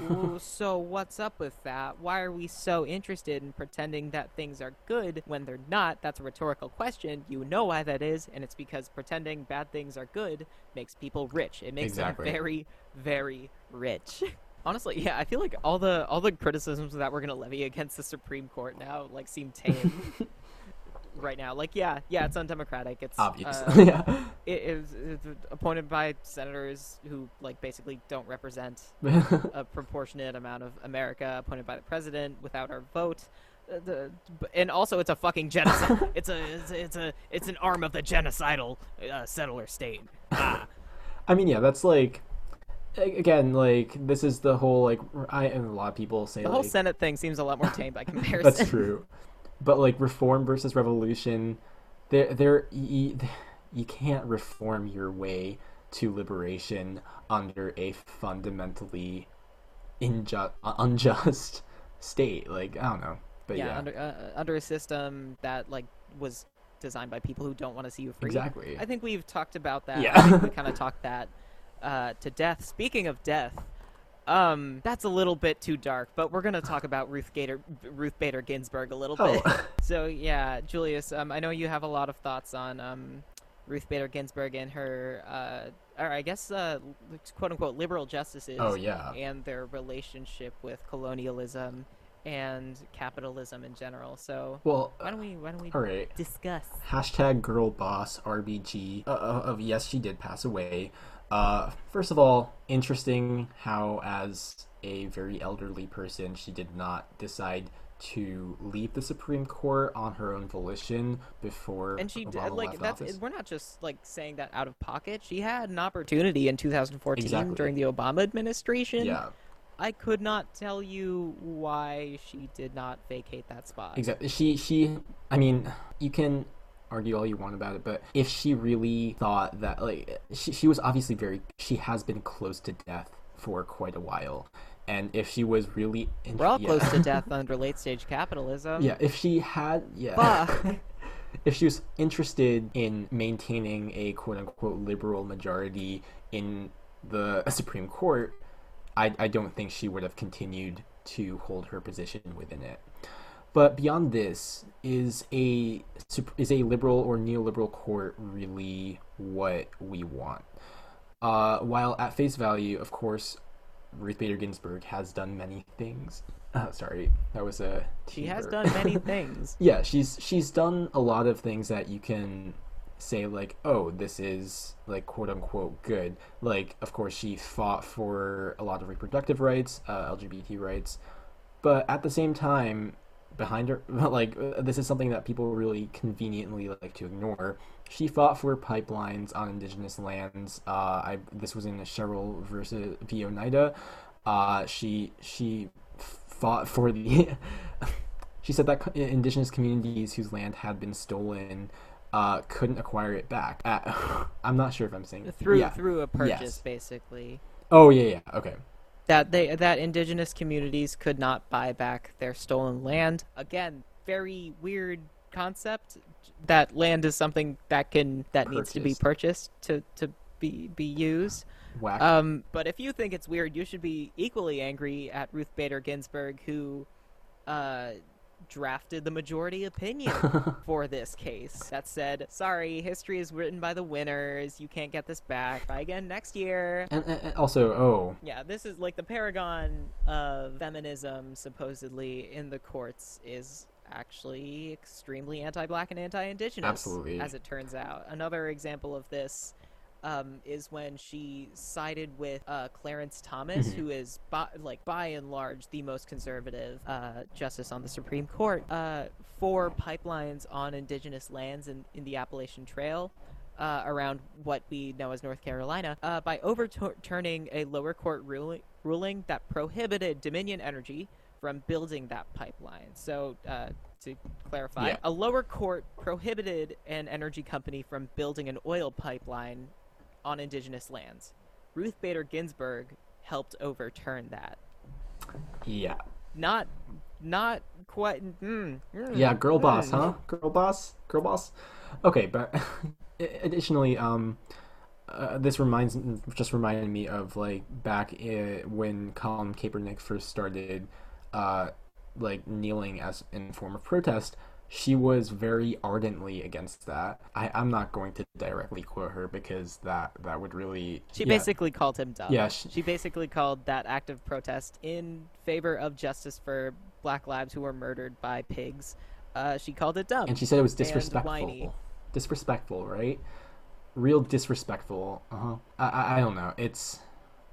Ooh, so what's up with that? Why are we so interested in pretending that things are good when they're not? That's a rhetorical question. You know why that is, and it's because pretending bad things are good makes people rich. It makes Exactly. them very, very rich. Honestly, yeah, I feel like all the all the criticisms that we're gonna levy against the Supreme Court now like seem tame [laughs] right now. Like, yeah, yeah, it's undemocratic. It's obvious uh, [laughs] yeah it is it's appointed by senators who like basically don't represent [laughs] a proportionate amount of America appointed by the president without our vote. Uh, the, and also, it's a fucking genocide. [laughs] it's a it's, a- it's a it's an arm of the genocidal uh, settler state. Ah. I mean, yeah, that's like again, like this is the whole like I and a lot of people say The whole like, Senate thing seems a lot more tame by comparison. that's true, but like reform versus revolution, there there you, you can't reform your way to liberation under a fundamentally injust unjust [laughs] state. Like I don't know, but yeah, yeah, under uh, under a system that like was designed by people who don't want to see you free. exactly. I think we've talked about that. Yeah. We kind of talked that uh, to death. Speaking of death, um, that's a little bit too dark, but we're gonna talk about Ruth Gator, Ruth Bader Ginsburg a little bit. Oh, [laughs] So yeah, Julius, um, I know you have a lot of thoughts on um, Ruth Bader Ginsburg and her, uh, or I guess, uh, quote unquote, liberal justices oh yeah. and their relationship with colonialism and capitalism in general. So Well, why don't we why don't we all right. discuss? hashtag girl boss RBG uh, uh, of yes she did pass away. Uh, first of all, interesting how as a very elderly person she did not decide to leave the Supreme Court on her own volition before and she d- Obama like that's office. we're not just like saying that out of pocket she had an opportunity in 2014 Exactly. during the obama administration Yeah, i could not tell you why she did not vacate that spot exactly. She she I mean, you can argue all you want about it, but if she really thought that like she she was obviously very she has been close to death for quite a while. And if she was really in- we're all yeah. close to [laughs] death under late stage capitalism Yeah, if she had, yeah. [laughs] If she was interested in maintaining a quote unquote liberal majority in the Supreme Court, I, I don't think she would have continued to hold her position within it. But beyond this, is a is a liberal or neoliberal court really what we want? Uh, while at face value, of course, Ruth Bader Ginsburg has done many things. Uh, [laughs] sorry, that was a. she has done many [laughs] things yeah, she's she's done a lot of things that you can say like, oh, this is like quote unquote good. Like, of course, she fought for a lot of reproductive rights, uh, LGBT rights, but at the same time, behind her, [laughs] like uh, this is something that people really conveniently like to ignore. She fought for pipelines on indigenous lands. Uh, I this was in Sherrill versus v Oneida. Uh, she she fought for the. [laughs] she said that indigenous communities whose land had been stolen uh, couldn't acquire it back. At, [laughs] I'm not sure if I'm saying through yeah. through a purchase, Yes. basically. Oh yeah, yeah. Okay. That they that indigenous communities could not buy back their stolen land. Again, very weird concept. That land is something that can that needs to be Purchased. purchased to to be be used. Whack. Um, but if you think it's weird, you should be equally angry at Ruth Bader Ginsburg, who uh, drafted the majority opinion [laughs] for this case that said, "Sorry, history is written by the winners. You can't get this back. Try again next year." and, and and also, oh, Yeah, this is like the paragon of feminism, supposedly in the courts, is actually extremely anti-black and anti-indigenous. Absolutely. as it turns out. Another example of this um, is when she sided with uh, Clarence Thomas, Mhm. who is by, like by and large the most conservative uh, justice on the Supreme Court, uh, for pipelines on indigenous lands in, in the Appalachian Trail. Uh, around what we know as North Carolina, uh, by overturning a lower court ruling, ruling that prohibited Dominion Energy from building that pipeline. So, uh, to clarify, Yeah. a lower court prohibited an energy company from building an oil pipeline on indigenous lands. Ruth Bader Ginsburg helped overturn that. yeah, Not, not quite. Mm, mm, yeah, girl boss, mm. huh? Girl boss, girl boss. Okay, but [laughs] additionally, um, uh, this reminds just reminded me of like back i when Colin Kaepernick first started, uh, like kneeling as in form of protest. She was very ardently against that. I, I'm not going to directly quote her because that that would really She yeah, basically called him dumb. Yeah, she- she basically called that act of protest in favor of justice for black lives who were murdered by pigs. Uh, she called it dumb. and she said it was disrespectful. Disrespectful, right? Real disrespectful. Uh huh. I, I I don't know. It's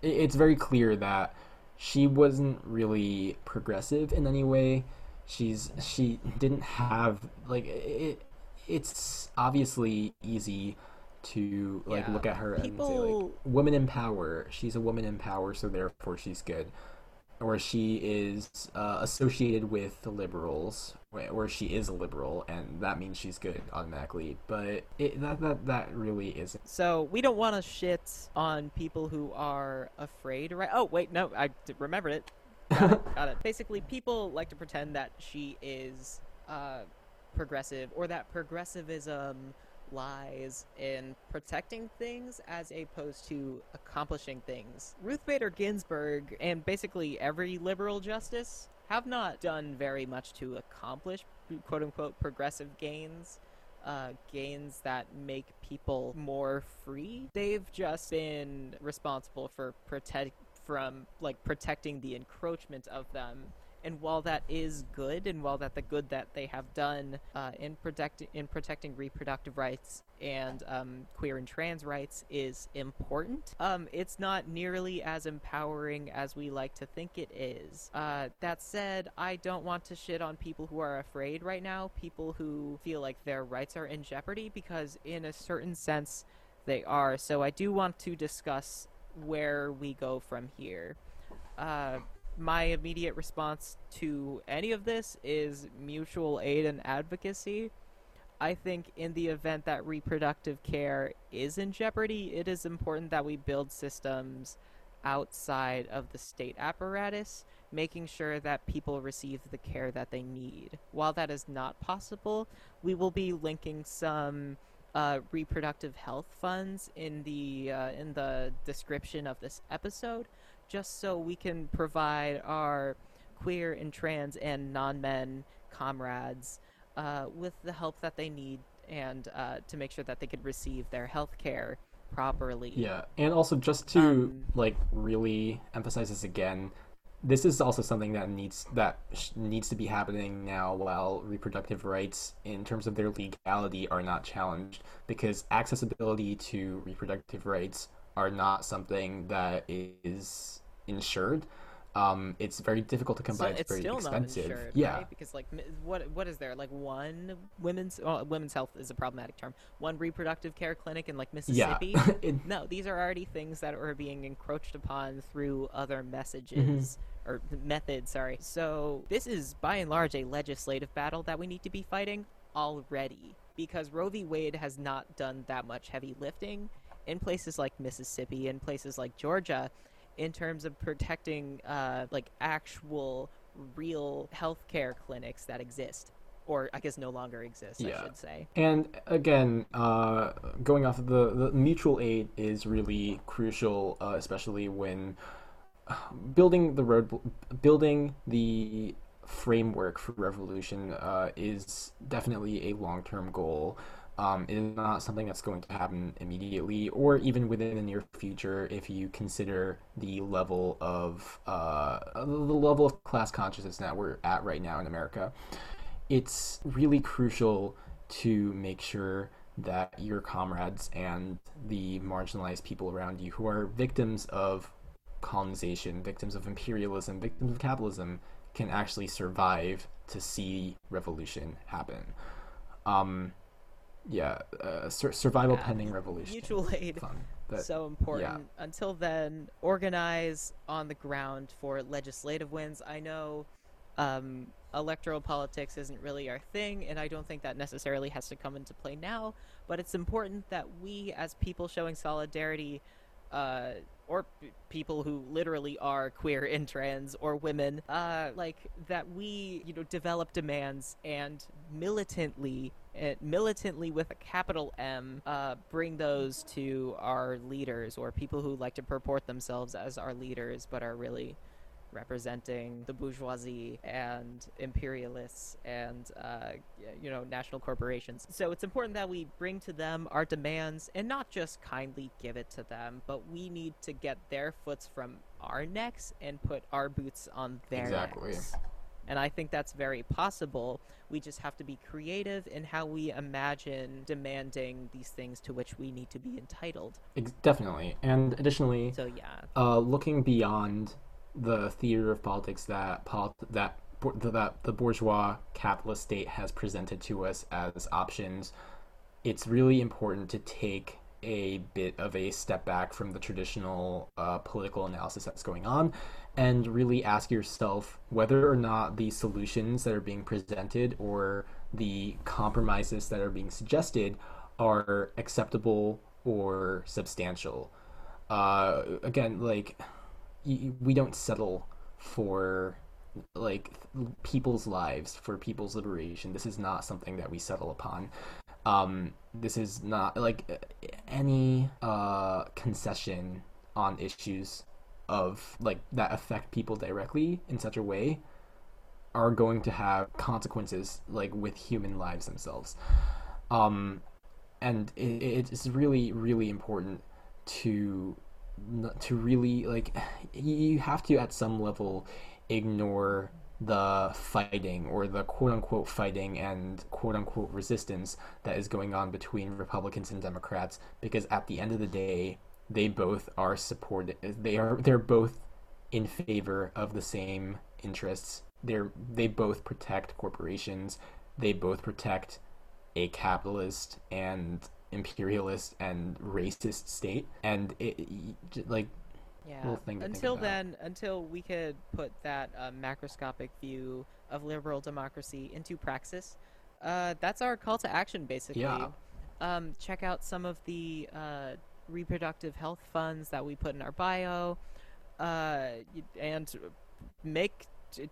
it, it's very clear that she wasn't really progressive in any way. She's she didn't have like it. It's obviously easy to like Yeah. look at her and say like woman in power. She's a woman in power, so therefore she's good. Or she is uh, associated with the liberals, or or she is a liberal, and that means she's good automatically. But it, that that that really isn't. So we don't want to shit on people who are afraid, right? Oh wait, no, i remembered it. Got [laughs] it. Got it. Basically, people like to pretend that she is uh, progressive, or that progressivism lies in protecting things as opposed to accomplishing things. Ruth Bader Ginsburg and basically every liberal justice have not done very much to accomplish quote unquote progressive gains uh, gains that make people more free. They've just been responsible for protect from like protecting the encroachment of them. And while that is good, and while that the good that they have done uh, in protecting in protecting reproductive rights and um, queer and trans rights is important, um, it's not nearly as empowering as we like to think it is. Uh, that said, I don't want to shit on people who are afraid right now, people who feel like their rights are in jeopardy, because in a certain sense, they are. So I do want to discuss where we go from here. Uh, my immediate response to any of this is mutual aid and advocacy. I think in the event that reproductive care is in jeopardy, it is important that we build systems outside of the state apparatus, making sure that people receive the care that they need. While that is not possible, we will be linking some uh, reproductive health funds in the uh, in the description of this episode, just so we can provide our queer and trans and non-men comrades uh, with the help that they need and uh, to make sure that they could receive their health care properly. Yeah, and also just to Um, like really emphasize this again, this is also something that needs that sh- needs to be happening now while reproductive rights in terms of their legality are not challenged because accessibility to reproductive rights are not something that is insured. Um, it's very difficult to come So by. It's, it's very still expensive. not insured, yeah, right? Because like, what what is there? Like one women's well, women's health is a problematic term. One reproductive care clinic in like yeah. Mississippi. [laughs] It- no, these are already things that are being encroached upon through other messages or method, sorry. So this is by and large a legislative battle that we need to be fighting already because Roe v. Wade has not done that much heavy lifting in places like Mississippi and places like Georgia in terms of protecting uh, like actual real healthcare clinics that exist or I guess no longer exist, yeah. I should say. And again, uh, going off of the, the mutual aid is really crucial, uh, especially when building the road, building the framework for revolution uh, is definitely a long term goal. Um, it is not something that's going to happen immediately or even within the near future if you consider the level of uh, the level of class consciousness that we're at right now in America. It's really crucial to make sure that your comrades and the marginalized people around you who are victims of colonization, victims of imperialism, victims of capitalism can actually survive to see revolution happen. Um, yeah, uh, sur- survival yeah. pending revolution. Mutual aid, but, so important. Yeah. Until then, organize on the ground for legislative wins. I know um, electoral politics isn't really our thing, and I don't think that necessarily has to come into play now. But it's important that we, as people showing solidarity, uh, or p- people who literally are queer and trans or women, uh, like that we, you know, develop demands and militantly, uh, militantly with a capital M, uh, bring those to our leaders or people who like to purport themselves as our leaders but are really representing the bourgeoisie and imperialists and uh, you know national corporations. So it's important that we bring to them our demands and not just kindly give it to them, but we need to get their foots from our necks and put our boots on their exactly. necks. And I think that's very possible. We just have to be creative in how we imagine demanding these things to which we need to be entitled. Definitely. And additionally, so yeah, uh, looking beyond the theater of politics that polit- that that the bourgeois capitalist state has presented to us as options, it's really important to take a bit of a step back from the traditional uh, political analysis that's going on and really ask yourself whether or not the solutions that are being presented or the compromises that are being suggested are acceptable or substantial. Uh, again, like we don't settle for like people's lives for people's liberation. This is not something that we settle upon. Um this is not like any uh concession on issues of like that affect people directly in such a way are going to have consequences like with human lives themselves. Um and it, it's really really important to to really like [sighs] you have to at some level ignore the fighting or the quote unquote fighting and quote unquote resistance that is going on between Republicans and Democrats because at the end of the day they both are supported they are they're both in favor of the same interests. They're they both protect corporations. They both protect a capitalist and imperialist and racist state, and it, it like yeah. until then, until we could put that uh, macroscopic view of liberal democracy into praxis, uh, that's our call to action, basically. Yeah. Um, check out some of the uh, reproductive health funds that we put in our bio, uh, and make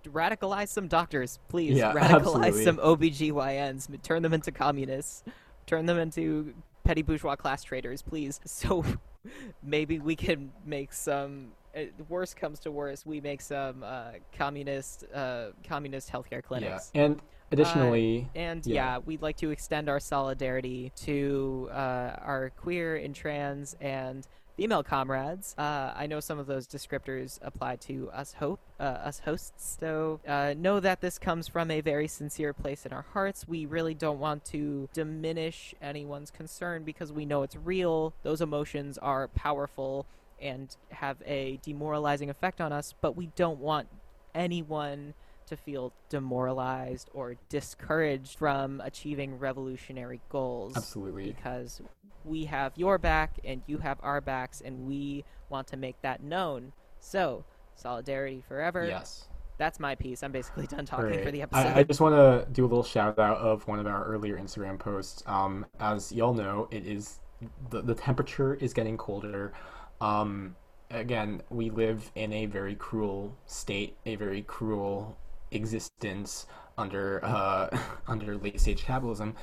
radicalize some doctors, please. Yeah, [laughs] radicalize absolutely. some OBGYNs, turn them into communists, turn them into petty bourgeois class traitors, please. [laughs] So maybe we can make some. Uh, worst comes to worst, we make some uh, communist uh, communist healthcare clinics. Yeah. And additionally, uh, and yeah. yeah. we'd like to extend our solidarity to uh, our queer and trans and female comrades. Uh, I know some of those descriptors apply to us hope, uh, us hosts. So uh, know that this comes from a very sincere place in our hearts. We really don't want to diminish anyone's concern because we know it's real. Those emotions are powerful and have a demoralizing effect on us, but we don't want anyone to feel demoralized or discouraged from achieving revolutionary goals. Absolutely. Because we have your back and you have our backs and we want to make that known. So, Solidarity forever. Yes. That's my piece. I'm basically done talking for the episode. I, I just want to do a little shout out of one of our earlier Instagram posts. Um, as y'all know, it is the, the temperature is getting colder. Um, again, we live in a very cruel state, a very cruel existence under uh, [laughs] under late stage capitalism.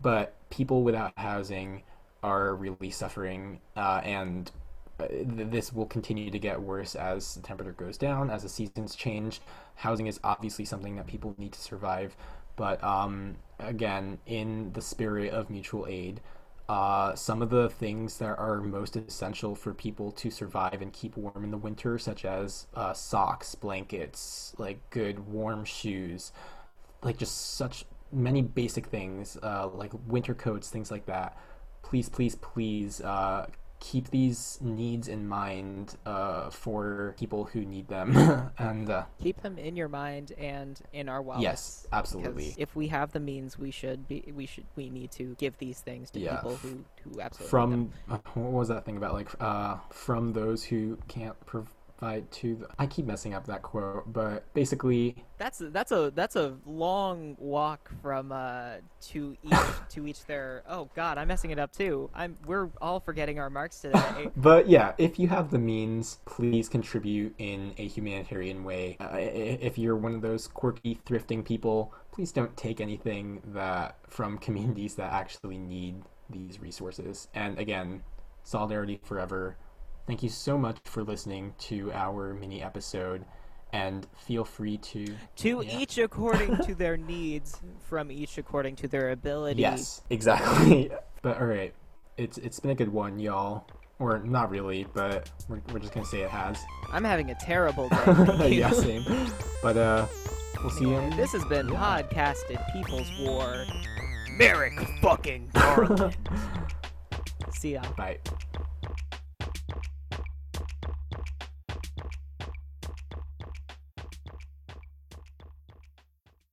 But people without housing are really suffering, uh, and uh, th- this will continue to get worse as the temperature goes down, as the seasons change. Housing is obviously something that people need to survive, but um, again, in the spirit of mutual aid, uh, some of the things that are most essential for people to survive and keep warm in the winter, such as uh, socks, blankets, like good warm shoes, like just such many basic things, uh, like winter coats, things like that. Please, please, please uh, keep these needs in mind uh, for people who need them. [laughs] and uh, Keep them in your mind and in our wallets. yes, absolutely. If we have the means, we should be. We should. We need to give these things to Yeah. people who who absolutely need them. From uh, what was that thing about? Like uh, from those who can't provide to. The... I keep messing up that quote, but basically, That's that's a that's a long walk from uh to each [laughs] to each their. Oh God, I'm messing it up too. I'm we're all forgetting our marks today. [laughs] But yeah, if you have the means, please contribute in a humanitarian way. Uh, if you're one of those quirky thrifting people, please don't take anything that from communities that actually need these resources. And again, solidarity forever. Thank you so much for listening to our mini episode, and feel free to to Yeah. each according to their [laughs] needs, from each according to their ability. Yes, exactly. [laughs] but all right, it's it's been a good one, y'all. Or not really, but we're, we're just gonna say it has. I'm having a terrible day. [laughs] Yeah, same. But uh, we'll see you. This has been podcasted People's War. Merrick fucking Garland. See ya. Bye.